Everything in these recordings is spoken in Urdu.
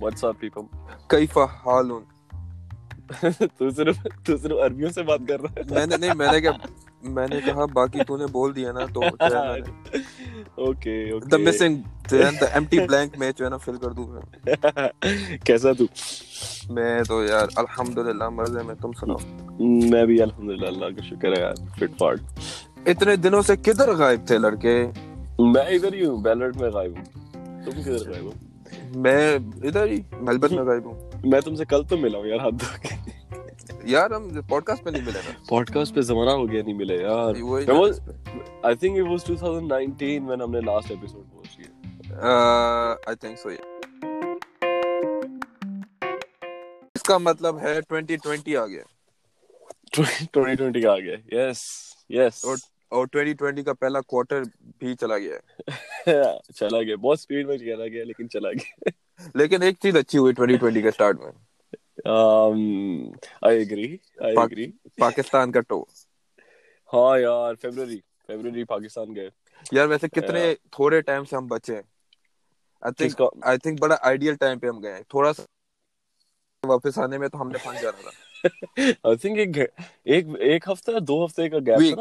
واٹس اپ پیپل کیف حالون؟ تو صرف تو صرف عربیوں سے بات کر رہا ہے۔ میں نے نہیں میں نے کہا میں نے کہا باقی تو نے بول دیا نا تو okay the missing the empty blank میں جو ہے نا فل کر دوں کیسا تو؟ میں تو یار الحمدللہ مزے میں تم سناؤ۔ میں بھی الحمدللہ اللہ کا شکر ہے یار فٹ فاٹ اتنے دنوں سے کدھر غائب تھے لڑکے؟ میں ادھر ہی ہوں بیلٹ میں غائب ہوں۔ تم کدھر غائب ہو؟ میں ادھر ہی میلبرن میں غائب ہوں۔ میں تم سے کل تو ملا ہوں یار ہاتھ دھو کے۔ یار ہم پوڈ کاسٹ پہ نہیں ملے پوڈ کاسٹ پہ زمانہ ہو گیا نہیں ملے یار۔ I think it was 2019 when ہم نے لاسٹ ایپیسوڈ پوسٹ کیا۔ آئی تھنک سو اس کا مطلب ہے 2020 آ گیا۔ 2020 آ گیا۔ یس یس اور 2020 کا پہلا کوارٹر بھی چلا گیا چلا گیا بہت سپیڈ میں چلا گیا لیکن چلا گیا۔ لیکن ایک چیز اچھی ہوئی 2020 کے سٹارٹ میں۔ I agree I agree Pakistan کا ٹو ہاں یار پاکستان گئے۔ یار ویسے کتنے تھوڑے ٹائم سے ہم بچے ہیں۔ آئی تھنک بڑا آئیڈیل ٹائم پہ ہم گئے تھوڑا سا واپس آنے میں تو ہم نے پھنس جانا تھا۔ آئی تھنک ایک ایک ہفتہ دو ہفتے کا گیپ تھا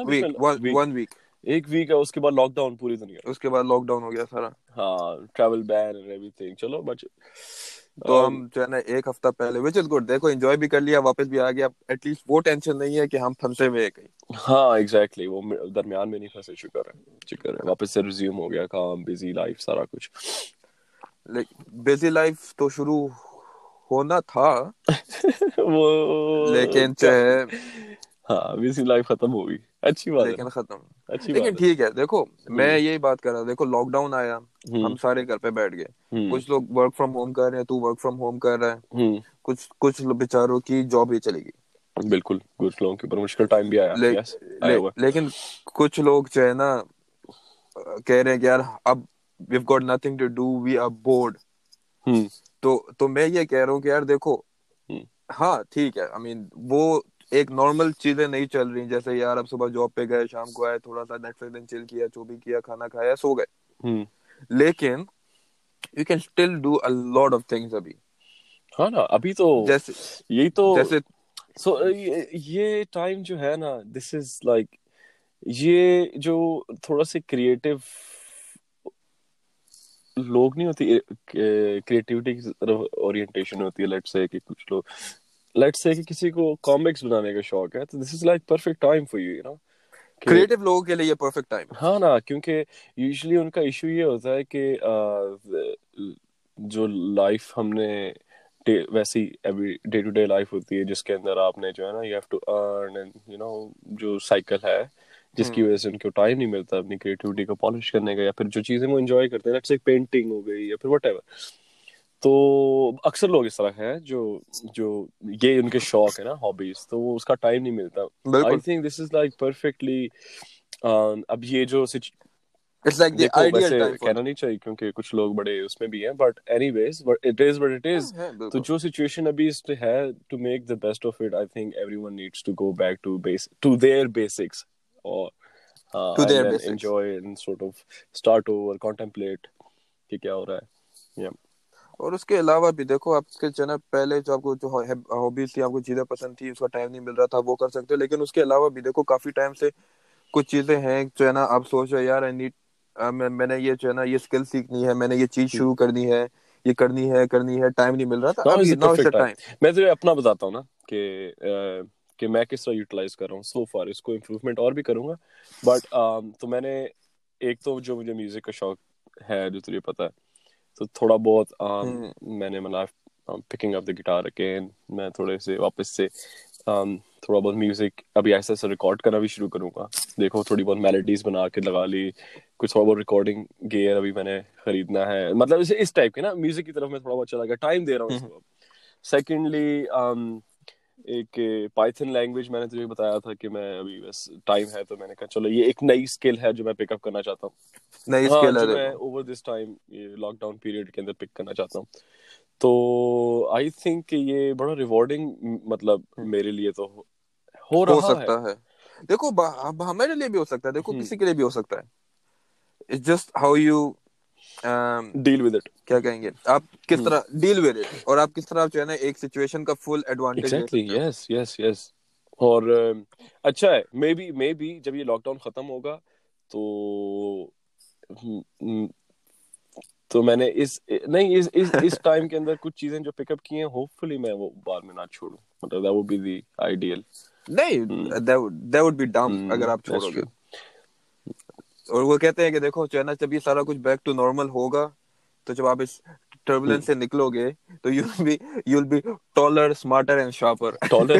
ون ویک ایک ویک ہے اس کے بعد لاک ڈاؤن پوری دنیا۔ اس کے بعد لاک ڈاؤن ہو گیا سارا۔ ہاں ٹریول بین اینڈ ایوری تھنگ چلو تو ہم جو ہے نا ایک ہفتہ پہلے وچ از گڈ دیکھو انجوائے بھی کر لیا واپس بھی آ گیا۔ ایٹ لیسٹ وہ ٹینشن نہیں ہے کہ ہم پھنسے ہوئے کہیں۔ ہاں ایگزیکٹلی وہ درمیان میں نہیں پھنسے شکر ہے۔ شکر ہے۔ واپس سے ریزیوم ہو گیا کام بزی لائف سارا کچھ۔ بزی لائف تو شروع ہونا تھا وہ لیکن جو ہے ہاں لائف ختم اچھی بات لیکن ختم لیکن ٹھیک ہے دیکھو میں یہی بات کر رہا دیکھو لاک ڈاؤن آیا ہم سارے گھر پہ بیٹھ گئے کچھ لوگ ورک فرام ہوم کر رہے ہیں تو ورک فرام ہوم کر رہا ہے کچھ کچھ بیچاروں کی جاب ہی چلے گی بالکل کچھ لوگوں کے اوپر مشکل ٹائم بھی آیا لیکن کچھ لوگ جو ہے نا کہہ رہے ہیں کہ یار اب we've got nothing to do we are bored تو تو میں یہ کہہ رہا ہوں کہ یار دیکھو ہاں ٹھیک ہے۔ آئی مین وہ ایک نارمل چیزیں نہیں چل رہی۔ جیسے یار اب صبح جاب پہ گئے شام کو آئے تھوڑا سا نیٹ فلکس چل کیا جو بھی کیا کھانا کھایا سو گئے۔ لیکن you can still do a lot of things ابھی۔ ہاں نا ابھی تو جیسے یہی تو جیسے سو یہ ٹائم جو ہے نا دس از لائک یہ جو تھوڑا سے کریٹو لوگ نہیں ہوتی کریٹیوٹی کی طرف اورینٹیشن ہوتی ہے لیٹ سے کہ کچھ لوگ لیٹ سے کہ کسی کو کامکس بنانے کا شوق ہے تو this is like perfect time for you نا کریٹو لوگوں کے لیے پرفیکٹ ٹائم ہاں نا کیونکہ یوزلی ان کا ایشو یہ ہوتا ہے کہ جو لائف ہم نے ویسی ڈے ٹو ڈے لائف ہوتی ہے جس کے اندر آپ نے جو ہے نا you have to earn you know جو سائیکل ہے جس کی وجہ سے ان کو ٹائم نہیں ملتا اپنی کریٹیوٹی کو پالش کرنے کا یا پھر جو چیزیں وہ انجوائے کرتے ہیں لیٹس پینٹنگ ہو گئی یا پھر وٹ ایور تو اکثر لوگ اس طرح ہیں جو جو یہ ان کے شوق ہے نا ہابیز تو وہ اس کا ٹائم نہیں ملتا۔ I think this is like perfectly اب یہ جو کہنا نہیں چاہیے کیونکہ کچھ لوگ بڑے اس میں بھی ہیں but anyways it is but it is تو جو سچویشن ابھی اس ہے to make the best of it I think everyone needs to go back to base to their basics اور enjoy sort of start over contemplate کہ کیا ہو رہا ہے اور اس کے علاوہ بھی دیکھو آپ کے جو نا پہلے جو آپ کو جو ہابیز تھی آپ کو چیزیں پسند تھی اس کا ٹائم نہیں مل رہا تھا وہ کر سکتے لیکن اس کے علاوہ بھی دیکھو کافی ٹائم سے کچھ چیزیں ہیں جو ہے نا آپ سوچ رہے یار میں نے یہ جو ہے نا یہ اسکل سیکھنی ہے میں نے یہ چیز شروع کرنی ہے یہ کرنی ہے کرنی ہے ٹائم نہیں مل رہا تھا۔ میں تجھے اپنا بتاتا ہوں نا کہ کہ میں کس طرح یوٹیلائز کر رہا ہوں. سو فار اس کو امپروومنٹ اور بھی کروں گا. بٹ تو میں نے ایک تو جو مجھے میوزک کا شوق ہے جو تجھے پتا ہے تو تھوڑا بہت میں نے مطلب picking up the guitar again میں تھوڑے سے واپس سے تھوڑا بہت میوزک ابھی ایسا ایسا ریکارڈ کرنا بھی شروع کروں گا۔ دیکھو تھوڑی بہت میلڈیز بنا کے لگا لی کچھ تھوڑا بہت ریکارڈنگ گیئر ابھی میں نے خریدنا ہے۔ مطلب اس ٹائپ کے نا میوزک کی طرف میں تھوڑا بہت چلا گیا ٹائم دے رہا ہوں سیکنڈلی ایک پائتھن لینگویج میں نے تجھے بتایا تھا کہ میں ابھی بس ٹائم ہے تو میں نے کہا چلو یہ ایک نئی اسکل ہے جو میں پک اپ کرنا چاہتا ہوں۔ نئی اسکل ہے میں اوور دس ٹائم یہ لاک ڈاؤن پیریڈ کے اندر پک کرنا چاہتا ہوں۔ تو آئی تھنک کہ یہ بڑا ریوارڈنگ مطلب میرے لیے تو ہو رہا سکتا ہے۔ دیکھو ہمارے لیے بھی ہو سکتا ہے۔ دیکھو کسی کے لیے بھی ہو سکتا ہے۔ Just how you deal with it کیا کہیں گے؟ آپ کس طرح ڈیل ود اٹ اور آپ کس طرح جو ہے نا ایک سچویشن کا فل ایڈوانٹیج یس یس یس اور اچھا ہے. مے بی مے بی جب یہ لاک ڈاؤن ختم ہوگا تو تو میں نے اس نہیں اس اس اس ٹائم کے اندر کچھ چیزیں جو پک اپ کی ہیں ہوپ فلی میں وہ بعد میں نہ چھوڑوں. مطلب that would be the ideal نہیں دیٹ وڈ بی ڈم اگر آپ چھوڑو گے۔ اور وہ کہتے ہیں کہ دیکھو چائنا جب یہ سارا کچھ بیک ٹو نارمل ہوگا تو جب آپ اس ٹربولنس سے نکلو گے تو you will be you will be taller smarter and sharper taller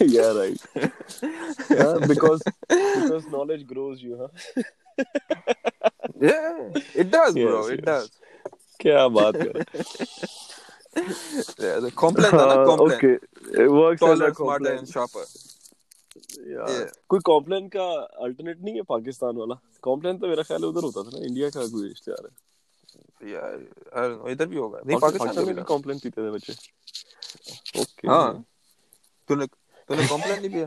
yeah right. Yeah because because knowledge grows you huh? Yeah it does bro yes, it yes. does. کیا بات کر complain okay works taller smarter and sharper کوئی کمپلین کا الٹرنیٹ نہیں ہے پاکستان والا؟ کمپلین تو میرا خیال ادھر ہوتا تھا نا انڈیا کا کوئی اشتہار ہے۔ ادھر بھی ہوگا۔ نہیں پاکستان میں بھی کمپلین پیتے تھے بچے۔ اوکے ہاں۔ تو نے تو نے کمپلین نہیں پیا؟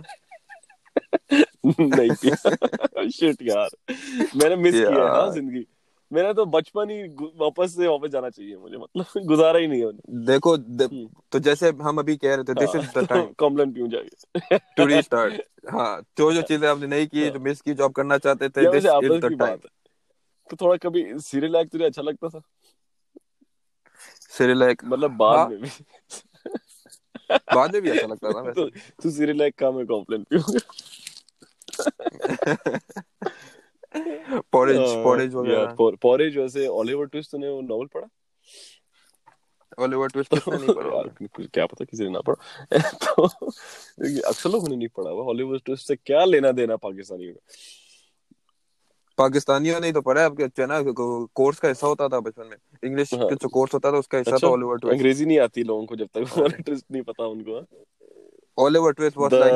نہیں پیا۔ شٹ یار میں نے مس کیا ہے زندگی۔ میرا تو بچپن ہی واپس سے واپس جانا چاہیے مجھے مطلب گزارا ہی نہیں ہے دیکھو تو جیسے ہم ابھی کہہ رہے تھے دس از دا ٹائم کمپلین پیوں جائے ٹو ریسٹارٹ ہاں جو جو چیزیں آپ نے نہیں کی جو مس کی جو آپ کرنا چاہتے تھے دس از دا ٹائم تو تھوڑا کبھی سیریل لائک تجھے اچھا لگتا تھا؟ سیریل لائک مطلب بعد ہاں۔ میں بھی۔ بعد میں بھی اچھا لگتا تھا تو سیریل لائک کا میں کمپلین پیوں۔ پوریج پوریج وغیرہ پوریج ویسے الیور ٹویسٹ نے وہ ناول پڑھا الیور ٹویسٹ کس نے نہیں پڑھا کیا پتہ کسی نے نہ پڑھا تو اکثر لوگوں نے نہیں پڑھا وہ الیور ٹویسٹ سے کیا لینا دینا پاکستانیوں کا پاکستانیوں نے تو پڑھا ہے آپ کے نا کورس کا حصہ ہوتا تھا بچپن میں انگلش کا جو کورس ہوتا تھا اس کا حصہ تھا الیور ٹویسٹ انگریزی نہیں آتی لوگوں کو جب تک الیور ٹویسٹ نہیں پتہ ان کو Oliver Twist was like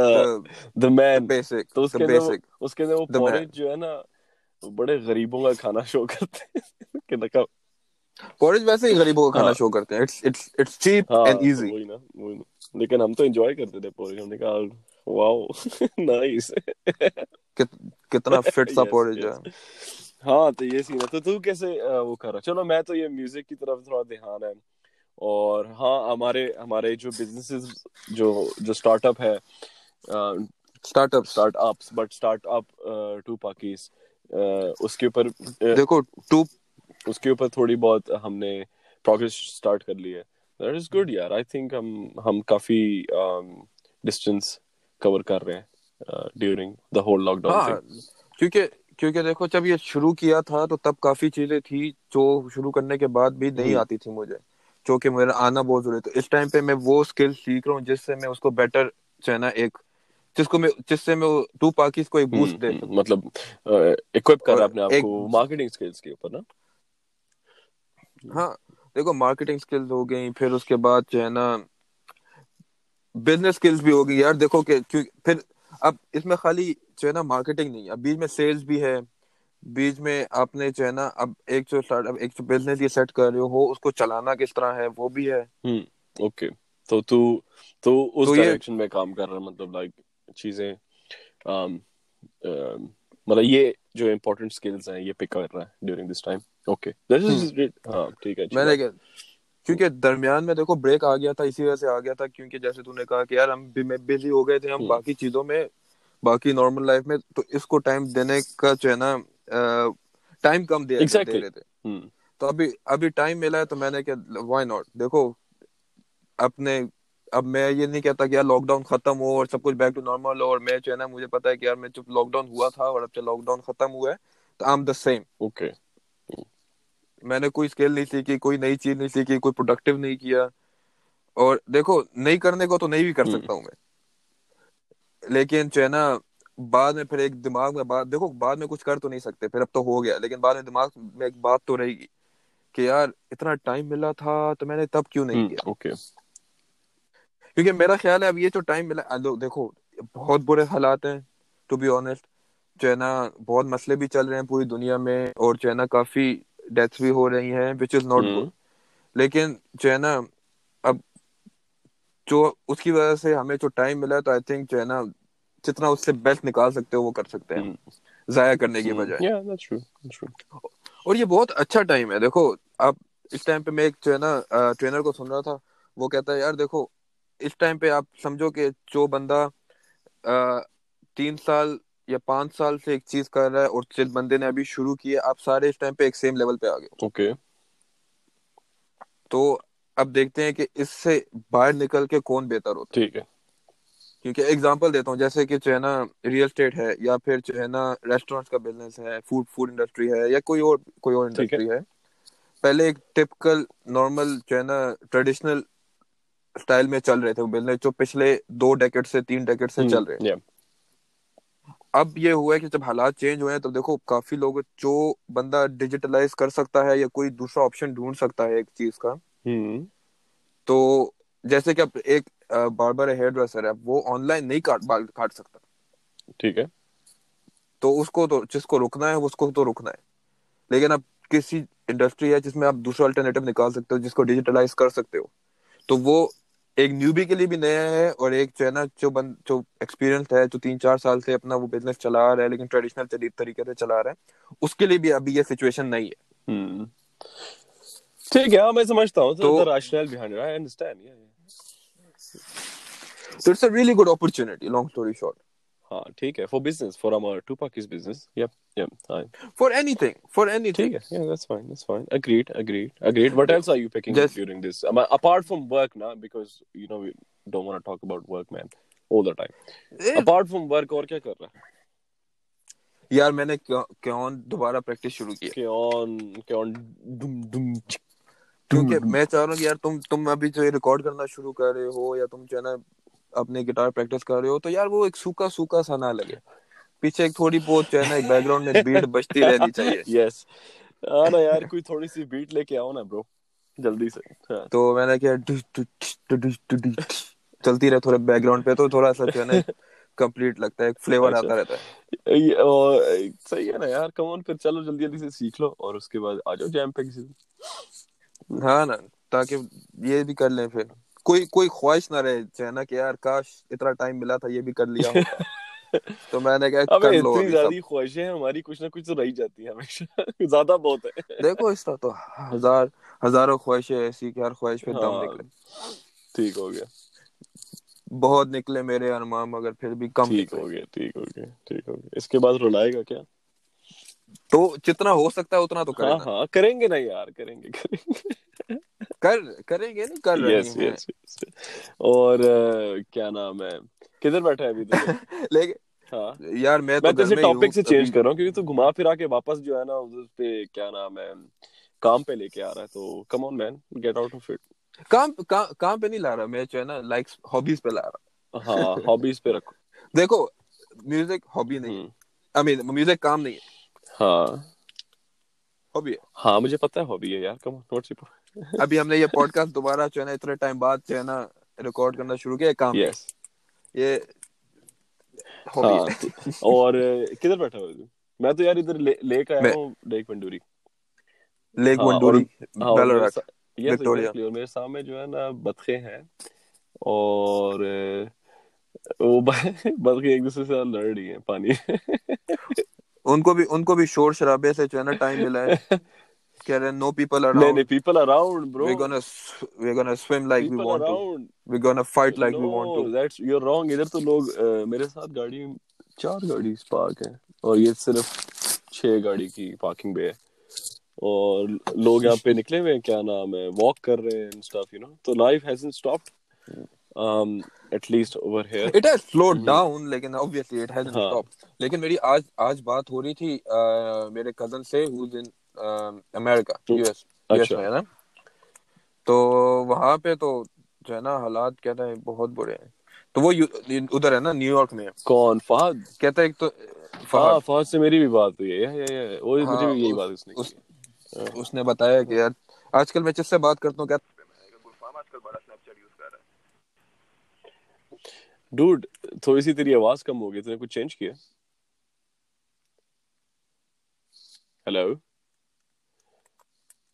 the man basic تو اس کے بیسک اس کے وہ پوریج جو ہے نا بڑے غریبوں کا کھانا شو کرتے ہیں۔ پورج ویسے ہی غریبوں کا کھانا شو کرتے ہیں۔ لیکن ہم تو انجوائے کرتے تھے ہم نے کہا واو نائس کتنا فٹ سا ہے۔ ہاں تو یہ سین ہے۔ تو تو کیسے وہ کر رہا۔ چلو میں تو یہ میوزک کی طرف تھوڑا دھیان ہے۔ اور ہاں ہمارے ہمارے جو بزنسز جو جو اسٹارٹ اپ ہے startup startups but startup to Pakis اس کے اوپر دیکھو ٹو اس کے اوپر تھوڑی بہت ہم نے پروگرس اسٹارٹ کر لی ہے۔ دیٹ از گڈ یار. آئی تھنک ہم ہم کافی ڈسٹینس کور کر رہے ہیں during the whole lockdown کیونکہ کیونکہ دیکھو جب یہ شروع کیا تھا تو تب کافی چیزیں تھی جو شروع کرنے کے بعد بھی نہیں آتی تھی مجھے جو کہ میرا آنا بہت ضروری تو اس ٹائم پہ میں وہ اسکل سیکھ رہا ہوں جس سے میں اس کو بیٹر چاہنا ایک جس کو میں جس سے میں ٹو پاکیز کو ایک بوسٹ دے مطلب ایکوپ کر اپنے آپ کو مارکیٹنگ سکلز کے اوپر نا۔ ہاں دیکھو مارکیٹنگ سکلز ہو گئی پھر اس کے بعد جو ہے نا بزنس سکلز بھی ہو گئی۔ یار دیکھو کہ پھر اب اس میں خالی جو ہے نا مارکیٹنگ نہیں اب بیچ میں سیلز بھی ہے۔ بیچ میں آپ نے جو ہے نا اب ایک جو اسٹارٹ اپ ایک جو بزنس یہ سیٹ کر رہے ہو اس کو چلانا کس طرح ہے وہ بھی ہے۔ اوکے تو تو تو اس ڈائریکشن میں کام کر رہا ہے مطلب لائک چیزیں مطلب یہ جو امپورٹنٹ سکلز ہیں یہ پک کر رہا ہے ڈیورنگ دس ٹائم اوکے ہاں ٹھیک ہے میں نے کیونکہ درمیان میں دیکھو بریک آ گیا تھا اسی وجہ سے آ گیا تھا کیونکہ جیسے تو نے کہا کہ یار ہم بزی ہو گئے تھے ہم باقی چیزوں میں باقی نارمل لائف میں تو اس کو ٹائم دینے کا جو ہے نا ٹائم کم دے رہے تھے۔ تو ابھی ابھی ٹائم ملا ہے تو میں نے کہ وائی ناٹ دیکھو اپنے اب میں یہ نہیں کہتا کہ یار لاک ڈاؤن ختم ہو اور سب کچھ بیک ٹو نارمل ہو اور میں جو ہے نا مجھے پتا ہے کہ یار میں جب لاک ڈاؤن ہوا تھا اور اب جب لاک ڈاؤن ختم ہوا ہے تو I am the same okay میں نے کوئی اسکل نہیں سیکھی کوئی نئی چیز نہیں سیکھی کوئی پروڈکٹیو نہیں کیا اور دیکھو نہیں کرنے کو تو نہیں بھی کر سکتا ہوں میں۔ لیکن جو ہے نا بعد میں پھر ایک دماغ میں بات دیکھو بعد میں کچھ کر تو نہیں سکتے پھر اب تو ہو گیا لیکن بعد میں دماغ میں ایک بات تو رہے گی کہ یار اتنا ٹائم ملا تھا تو میں نے تب کیوں نہیں کیا؟ اوکے کیونکہ میرا خیال ہے اب یہ جو ٹائم ملا دیکھو بہت برے حالات ہیں ٹو بی آنےسٹ جو ہے نا بہت مسئلے بھی چل رہے ہیں پوری دنیا میں اور جو ہے نا کافی ڈیتھ بھی ہو رہی ہیں وچ از ناٹ گڈ لیکن جو ہے نا اب جو اس کی وجہ سے ہمیں جو ٹائم ملا تو آئی تھنک جو ہے نا جتنا اس سے بیسٹ نکال سکتے ہو وہ کر سکتے ہیں ضائع کرنے کی بجائے۔ اور یہ بہت اچھا ٹائم ہے۔ دیکھو آپ اس ٹائم پہ میں ایک جو ہے نا ٹرینر کو سن رہا تھا وہ کہتا ہے یار دیکھو اس ٹائم پہ آپ سمجھو کہ جو بندہ تین سال یا پانچ سال سے ایک چیز کر رہا ہے اور جس بندے نے ابھی شروع کی ہے آپ سارے اس ٹائم پہ ایک سیم لیول پہ آ گئے اوکے تو اب دیکھتے ہیں کہ اس سے باہر نکل کے کون بہتر ہوتا ٹھیک ہے۔ کیونکہ ایگزامپل دیتا ہوں جیسے کہ جو ہے نا ریئل اسٹیٹ ہے یا پھر جو ہے نا ریسٹورینٹ کا بزنس ہے فوڈ فوڈ انڈسٹری ہے یا کوئی اور کوئی اور انڈسٹری ہے۔ پہلے ایک ٹپکل نارمل جو ہے نا ٹریڈیشنل اسٹائل میں چل رہے تھے بزنس جو پچھلے دو ڈیکٹ سے تین ڈیکٹ سے چل رہے ہیں۔ اب یہ ہوا ہے کہ جب حالات چینج ہوئے ہیں تو دیکھو کافی لوگ جو بندہ ڈیجیٹلائز کر سکتا ہے یا کوئی دوسرا آپشن ڈھونڈ سکتا ہے ایک چیز کا۔ تو جیسے کہ ایک باربر ہیئر ڈریسر ہے وہ آن لائن نہیں کاٹ سکتا۔ ٹھیک ہے۔ تو اس کو تو جس کو رکنا ہے اس کو تو رکنا ہے۔ لیکن اب کسی انڈسٹری ہے جس میں آپ دوسرا الٹرنیٹو نکال سکتے ہو جس کو ڈیجیٹلائز کر سکتے ہو تو وہ ایک نیوبی کے لیے بھی نیا ہے اور ایک جو ہے نا جو بند جو ایکسپیرینس ہے جو تین چار سال سے اپنا وہ بزنس چلا رہا ہے لیکن ٹریڈیشنل طریقے سے چلا رہا ہے اس کے لیے بھی ابھی یہ سچویشن نہیں ہے۔ ٹھیک ہے ہاں میں سمجھتا ہوں۔ تو ریشنل بیہائنڈ آئی انڈرسٹینڈ تو it's a really good opportunity long story short ہاں ٹھیک ہے فار بزنس فار امر to پاکس business yup yup for anything for any ٹھیک ہے yeah that's fine that's fine. Agreed agreed agreed. What else are you picking Just, during this? Um, apart from work now because you know we don't want to talk about work man all the time. Yeah. apart from work اور کیا کر رہا ہے؟ یار میں نے کیون دوبارہ پریکٹس شروع کی کیون کیون دم دم کیونکہ میں چاہ رہا ہوں کہ یار تم تم ابھی جو ریکارڈ کرنا شروع کر رہے ہو یا تم جو ہے نا اپنے گٹار پریکٹس کر رہے ہو تو یار وہ ایک سوکھا سوکھا سا نہ لگے۔ پیچھے ایک تھوڑی بہت جو ہے نا ایک بیک گراؤنڈ میں بیٹ بجتی رہنی چاہیے۔ یس ہاں نا یار کوئی تھوڑی سی بیٹ لے کے آؤ نا برو جلدی سے۔ تو میں نے کیا چلتی رہے تھوڑا بیک گراؤنڈ پہ تو تھوڑا سا جو ہے نا کمپلیٹ لگتا ہے ایک فلیور آتا رہتا ہے۔ صحیح ہے نا یار۔ کم آن پھر چلو جلدی جلدی سے سیکھ لو اور اس کے بعد آ جاؤ جیم پہ کسی ہاں نا تاکہ یہ بھی کر لیں پھر۔ کوئی کوئی خواہش نہ رہے نا کہ یار کاش اتنا ٹائم ملا تھا یہ بھی کر لیا تو میں نے کہا کر لو اتنی زیادہ خواہشیں ہماری کچھ نہ کچھ تو رہی جاتی ہیں ہمیشہ۔ زیادہ بہت ہے دیکھو اس طرح تو ہزار ہزاروں خواہشیں ایسی کہ ہر خواہش پہ دم ہاں، نکلے۔ ٹھیک ہو گیا۔ بہت نکلے میرے ارمان مگر پھر بھی کم ٹھیک ہو گیا ٹھیک ہو گیا ٹھیک ہو گیا۔ اس کے بعد رلائے گا کیا؟ تو جتنا ہو سکتا ہے اتنا تو کریں ہاں ہاں کریں گے نا یار کریں گے کریں گے۔ کر کریں گے نا کر رہے ہیں۔ اور کیا نام ہے؟ کدھر بیٹھا ہے ابھی تو لیکن ہاں۔ یار میں تو میں ٹاپک سے چینج کر رہا ہوں کیونکہ تو گھما پھرا کے واپس جو ہے نا اس پہ کیا نام ہے کام پہ لے کے آ رہا ہے تو come on man get out of it کام کام پہ نہیں لا رہا میں جو ہے نا لائکس ہابیز پہ لا رہا۔ ہاں ہابیز پہ رکھو۔ دیکھو میوزک ہابی نہیں۔ آئی مین میوزک کام نہیں ہے۔ ہاں۔ ہابی۔ ہے ہاں مجھے پتا ہے ہابی ہے یار کم نوٹ سی ابھی ہم نے یہ پوڈ کاسٹ دوبارہ جو ہے نا اتنے ٹائم بعد جو ہے نا ریکارڈ کرنا شروع کیا کام۔ یس یہ ہاں اور کدھر بیٹھا ہوا میں تو یار ادھر لیک آیا ہوں لیک منڈوری لیک ہاں، وکٹوریا اور میرے سامنے جو ہے نا بطخے ہیں۔ اور وہ بطخے ایک دوسرے سے لڑ رہی ہیں پانی۔ ان کو بھی ان کو بھی شور شرابے سے جو ہے نا ٹائم ملا ہے۔ کہہ رہے نو پیپل اراؤنڈ نہیں نہیں people around bro we gonna we gonna swim like we want to we gonna fight like we want to that's you are wrong ادھر تو لوگ میرے ساتھ گاڑی چار گاڑی پارک ہیں۔ اور یہ صرف چھ گاڑی کی پارکنگ پہ ہے۔ اور لوگ یہاں پہ نکلے ہوئے ہیں کیا نام ہے واک کر رہے ہیں اسٹاف یو نو تو life stopped at least over here it has slowed down لیکن obviously it hasn't stopped. لیکن میری آج آج بات ہو رہی تھی میرے کزن سے who's in امریکہ یو ایس یو ایس میں ہے نا تو وہاں پہ تو جو ہے نا حالات کہتا ہے بہت برے ہیں تو وہ ادھر ہے نا نیو یارک میں کون فہد کہتا ہے ایک تو فہد فہد سے میری بھی بات ہوئی ہے وہ مجھے بھی یہی بات اس نے اس نے بتایا کہ یار آج کل میں جس سے بات کرتا ہوں کہتا ڈوڈ تھوڑی سی تیری آواز کم ہو گئی تو نے کچھ چینج کیا؟ ہیلو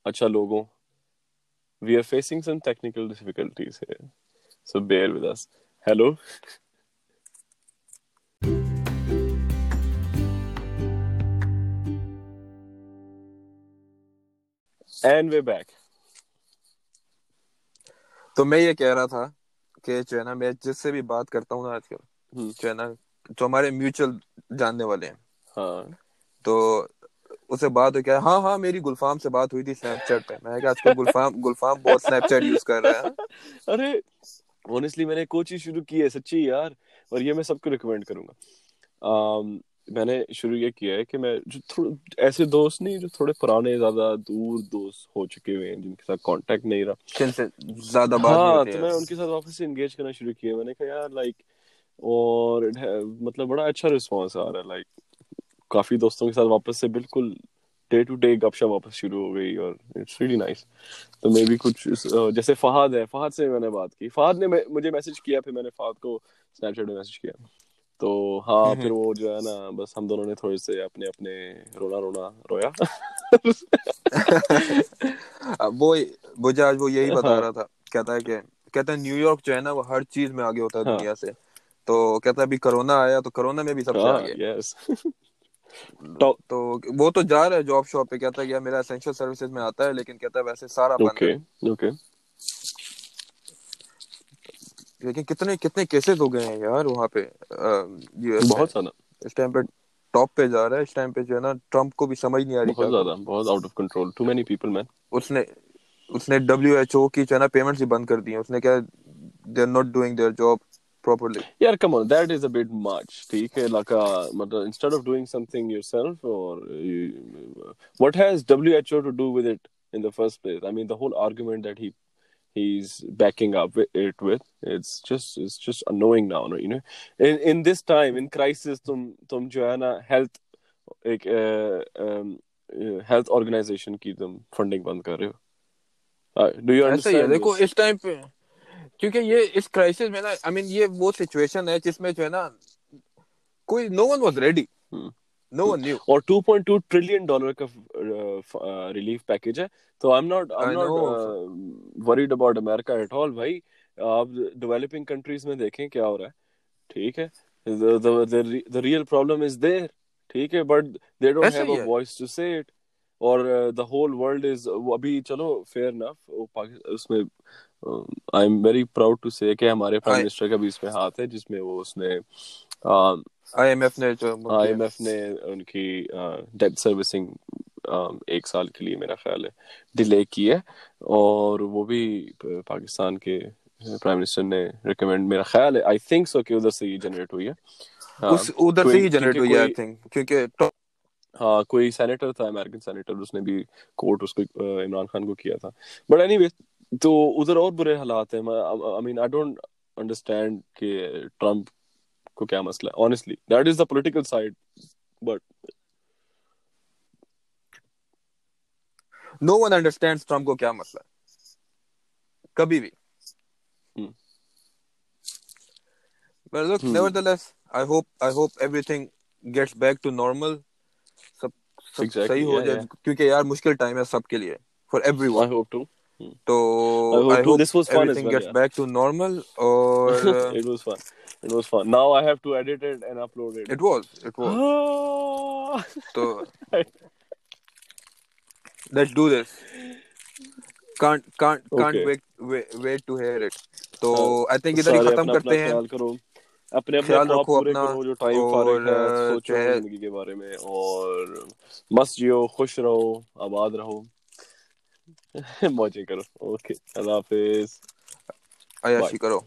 اچھا لوگوں we are facing some technical difficulties so bear with us hello and we're back تو میں یہ کہہ رہا تھا کہ جو ہے نا میں جس سے بھی بات کرتا ہوں نا آج کل جو ہے نا جو ہمارے میوچل جاننے والے ہیں۔ ہاں۔ تو اسے بات ہو کیا؟ ہاں ہاں میری گلفام سے بات ہوئی تھی اسنیپ چیٹ پہ۔ میں آج کل گلفام گلفام بہت اسنیپ چیٹ یوز کر رہا ہے۔ ارے آنیسٹلی میں نے کوچی شروع کی ہے سچی یار۔ اور یہ میں سب کو ریکمینڈ کروں گا۔ میں نے شروع یہ کیا ہے کہ میں جو ایسے دوست نہیں جو تھوڑے پرانے زیادہ دور دوست ہو چکے ہوئے ہیں جن کے ساتھ کانٹیکٹ نہیں رہا۔ جن سے زیادہ بات ہاں تو میں ان کے ساتھ واپس سے انگیج کرنا شروع کیا۔ میں نے کہا یار لائک اور مطلب بڑا اچھا رسپانس آ رہا ہے۔ لائک کافی دوستوں کے ساتھ واپس سے بالکل ڈے ٹو ڈے گپ شپ واپس شروع ہو گئی اور اٹس ریلی نائس تو میں بھی کچھ جیسے فہد ہے فہد سے میں نے بات کی۔ فہد نے مجھے میسج کیا پھر میں نے فہد کو اسنیپ چیٹ میں میسج کیا۔ تو ہاں پھر وہ جو ہے نا بس ہم دونوں نے تھوڑے سے اپنے اپنے رونا رونا رویا۔ وہ مجھے آج وہ یہی بتا رہا تھا۔ کہتا ہے کہ کہتا ہے نیو یارک جو ہے نا وہ ہر چیز میں آگے ہوتا ہے دنیا سے۔ تو کہتا ہے ابھی کرونا آیا تو کرونا میں بھی سب سے آگے۔ تو وہ تو جا رہا ہے جاب شاپ پہ کہتا ہے میرا اسینشل سروسز میں آتا ہے لیکن کہتا ہے ویسے سارا بند ہے۔ لیکن کتنے کتنے کیسز ہو گئے ہیں یار وہاں پہ بہت زیادہ۔ اس ٹائم پہ ٹاپ پہ جا رہا ہے اس ٹائم پہ جو ہے نا ٹرمپ کو بھی سمجھ نہیں آ رہی بہت زیادہ بہت out of control too many people man اس نے اس نے ڈبلیو ایچ او کی جو ہے نا پیمنٹس ہی بند کر دی ہیں۔ اس نے کیا they are not doing their job properly yeah come on that is a bit much ٹھیک ہے like uh, instead of doing something yourself or you, what has WHO to do with it in the first place I mean the whole argument that he he's backing up it with. It's just it's just annoying now you know? In in this time in crisis tum tum jo hai na health ایک ہیلتھ آرگنائزیشن کی تم فنڈنگ بند کر رہے ہو ڈو یو انڈرسٹینڈ دیکھو اس ٹائم پہ کیونکہ یہ اس کرائسس میں نا آئی مین یہ وہ سچویشن ہے جس میں جو ہے نا کوئی no one was ready no one knew اور 2.2 ٹریلین ڈالر کا ریلیف پیکج ہے. تو I am not I am not worried about America at all بھائی آپ ڈیولپنگ کنٹریز میں دیکھیں کیا ہو رہا ہے. ٹھیک ہے. The real problem is there. ٹھیک ہے. But they don't have a voice to say it اور دا ہول ورلڈ از ابھی چلو فیئر نف اس میں I am very proud to say کہ ہمارے پرائم منسٹر کا بھی اس میں ہاتھ ہے جس میں وہ اس نے آئی ایم ایف نے آئی ایم ایف نے ان کی سروسنگ ایک سال کے لیے میرا خیال ہے ڈیلے کی ہے۔ اور وہ بھی پاکستان کے پرائم منسٹر نے ریکمینڈ میرا خیال ہے آئی تھنک سو کہ ادھر سے جنریٹ ہوئی ہے۔ ادھر سے ہی جنریٹ ہوئی ہے آئی تھنک کیونکہ ہاں کوئی سینیٹر تھا امریکن سینیٹر اس نے بھی کوٹ اس کو عمران خان کو کیا تھا۔ بٹ اینی وے تو ادھر اور برے حالات ہیں۔ I mean I don't understand کہ ٹرمپ کو کیا مسئلہ ہے؟ Honestly that is the political side but no one understand Trump کو کیا مسئلہ ہے۔ کبھی بھی۔ But look, hmm. nevertheless, I hope I hope everything gets back to normal. سب سب صحیح ہو جائے کیونکہ یار مشکل ٹائم ہے سب کے لیے for everyone I hope to تو I hope everything gets back to normal اور it was fun It was fun. Now I have to edit it and upload it. It was. It was. so let's do this. Can't can't can't okay. wait, wait wait to hear it. تو آئی تھنک ادھر ہی ختم کرتے ہیں اپنے اپنے خیال رکھو اپنا جو ٹائم فارغ ہے سوچو زندگی کے بارے میں اور مست جیو خوش رہو آباد رہو موجے کرو۔ اوکے اللہ حافظ۔ عیاشی کرو۔